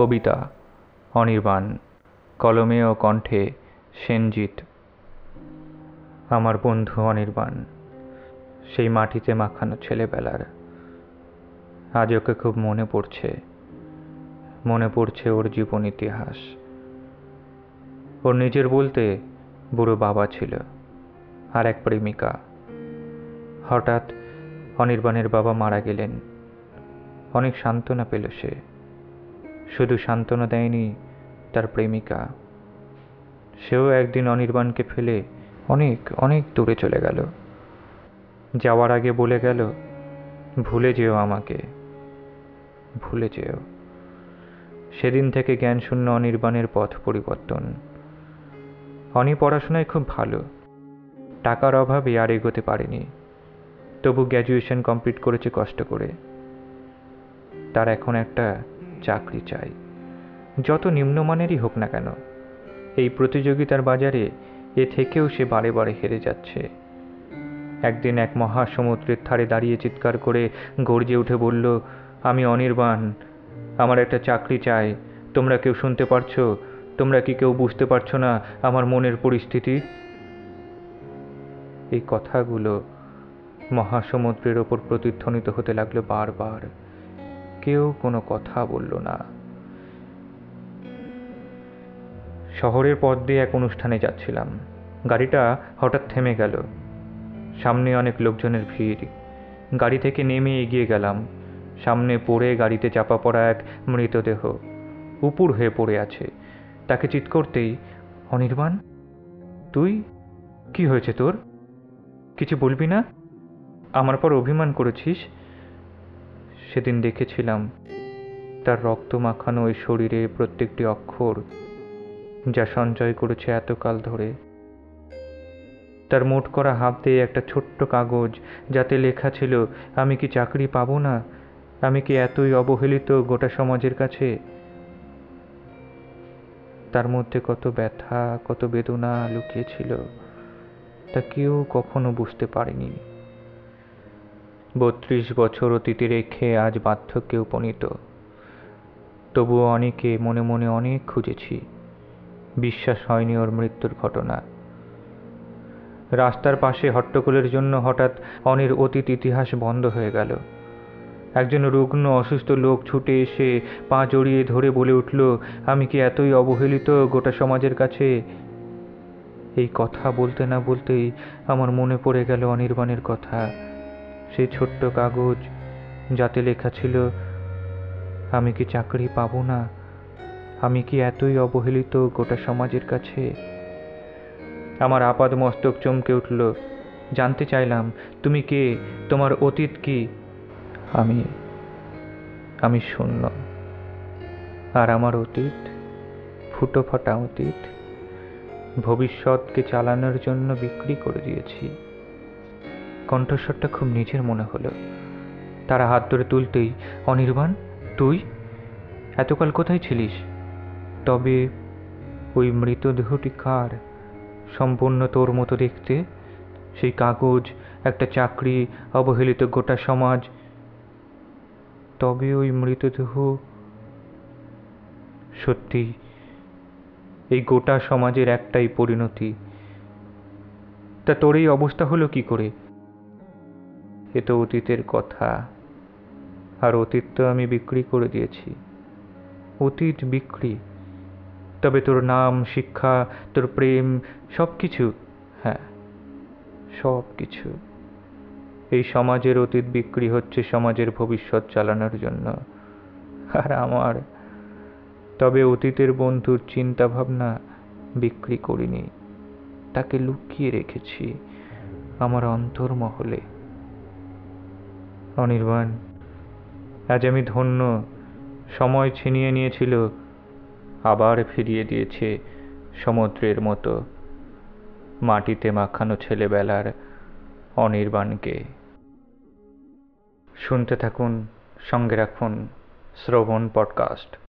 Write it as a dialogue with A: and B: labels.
A: কবিতা, অনির্বাণ, কলমে ও কণ্ঠে সেনজিৎ। আমার বন্ধু অনির্বাণ, সেই মাটিতে মাখানো ছেলেবেলার। আজ ওকে খুব মনে পড়ছে মনে পড়ছে ওর জীবন ইতিহাস। ওর নিজের বলতে বুড়ো বাবা ছিল আর এক প্রেমিকা। হঠাৎ অনির্বাণের বাবা মারা গেলেন। অনেক সান্ত্বনা পেল সে। শুধু সান্ত্বনা দেয়নি তার প্রেমিকা। সেও একদিন অনির্বাণকে ফেলে অনেক অনেক দূরে চলে গেল। যাওয়ার আগে বলে গেল, ভুলে যেও আমাকে। ভুলে যেও। সেদিন থেকে জ্ঞানশূন্য অনির্বাণের পথ পরিবর্তন। অনি পড়াশোনায় খুব ভালো। টাকার অভাবে আর এগোতে পারেনি। তবু গ্র্যাজুয়েশন কমপ্লিট করেছে কষ্ট করে। তার এখন একটা চাকরি চাই। যত নিম্নমানেরই হোক না কেন, এই প্রতিযোগিতার বাজারে এ থেকেও সে বারে বারে হেরে যাচ্ছে। একদিন এক মহাসমুদ্রের ধারে দাঁড়িয়ে চিৎকার করে গর্জে উঠে বলল, আমি অনির্বাণ, আমার একটা চাকরি চাই। তোমরা কেউ শুনতে পারছ? তোমরা কি কেউ বুঝতে পারছ না আমার মনের পরিস্থিতি? এই কথাগুলো মহাসমুদ্রের ওপর প্রতিধ্বনিত হতে লাগল বারবার। কেউ কোনো কথা বলল না। শহরের পথ দিয়ে এক অনুষ্ঠানে যাচ্ছিলাম। গাড়িটা হঠাৎ থেমে গেল। সামনে অনেক লোকজনের ভিড়। গাড়ি থেকে নেমে এগিয়ে গেলাম। সামনে পড়ে গাড়িতে চাপা পড়া এক মৃতদেহ। উপুর হয়ে পড়ে আছে। তাকে চিৎ করতেই, অনির্বাণ, তুই? কি হয়েছে তোর? কিছু বলবি না? আমার পর অভিমান করেছিস? সেদিন দেখেছিলাম তার রক্ত মাখানো ওই শরীরে প্রত্যেকটি অক্ষর যা সঞ্চয় করেছে এতকাল ধরে। তার মোট করা হাত একটা ছোট্ট কাগজ যাতে লেখা ছিল, আমি কি চাকরি পাবো না? আমি কি এতই অবহেলিত গোটা সমাজের কাছে? তার মধ্যে কত ব্যথা, কত বেদনা লুকিয়েছিল তা কেউ কখনো বুঝতে পারেনি। বত্রিশ বছর অতীতে রেখে আজ বার্ধক্যে উপনীত। তবুও অনেকে মনে মনে অনেক খুঁজেছি। বিশ্বাস হয়নি ওর মৃত্যুর ঘটনা। রাস্তার পাশে হট্টগোলের জন্য হঠাৎ অনির অতীত ইতিহাস বন্ধ হয়ে গেল। একজন রুগ্ন, অসুস্থ লোক ছুটে এসে পা জড়িয়ে ধরে বলে উঠল, আমি কি এতই অবহেলিত গোটা সমাজের কাছে? এই কথা বলতে না বলতেই আমার মনে পড়ে গেল অনির্বাণের কথা। সেই ছোট্ট কাগজ যাতে লেখা ছিল, আমি কি চাকরি পাবো না? আমি কি এতই অবহেলিত গোটা সমাজের কাছে? আমার আপাদ মস্তক চমকে উঠল। জানতে চাইলাম, তুমি কে? তোমার অতীত কি? আমি আমি শূন্য। আর আমার অতীত, ফুটো ফাটা অতীত, ভবিষ্যৎকে চালানোর জন্য বিক্রি করে দিয়েছি। কণ্ঠস্বরটা খুব নিজের মনে হলো। তারা হাত ধরে তুলতেই, অনির্বাণ, তুই? এতকাল কোথায় ছিলিস? তবে ওই মৃতদেহটি কার? সম্পূর্ণ তোর মতো দেখতে? সেই কাগজ, একটা চাকরি, অবহেলিত গোটা সমাজ। তবে ওই মৃতদেহ সত্যি এই গোটা সমাজের একটাই পরিণতি। তা তোর এই অবস্থা হলো কি করে? এ তো অতীতের কথা। আর অতীত তো আমি বিক্রি করে দিয়েছি। অতীত বিক্রি। তবে তোর নাম, শিক্ষা, তোর প্রেম সব কিছু হ্যাঁ সব কিছু এই সমাজের অতীত বিক্রি হচ্ছে সমাজের ভবিষ্যৎ চালানোর জন্য। আর আমার, তবে অতীতের বন্ধুর চিন্তা ভাবনা বিক্রি করিনি। তাকে লুকিয়ে রেখেছি আমার অন্তর্মহলে। অনির্বাণ। আজ আমি ধন্য, সময় ছিনিয়ে নিয়েছিল, আবার ফিরিয়ে দিয়েছে সমুদ্রের মতো, মাটিতে মাখানো ছেলেবেলার অনির্বাণকে। শুনতে থাকুন, সঙ্গে রাখুন শ্রবণ পডকাস্ট।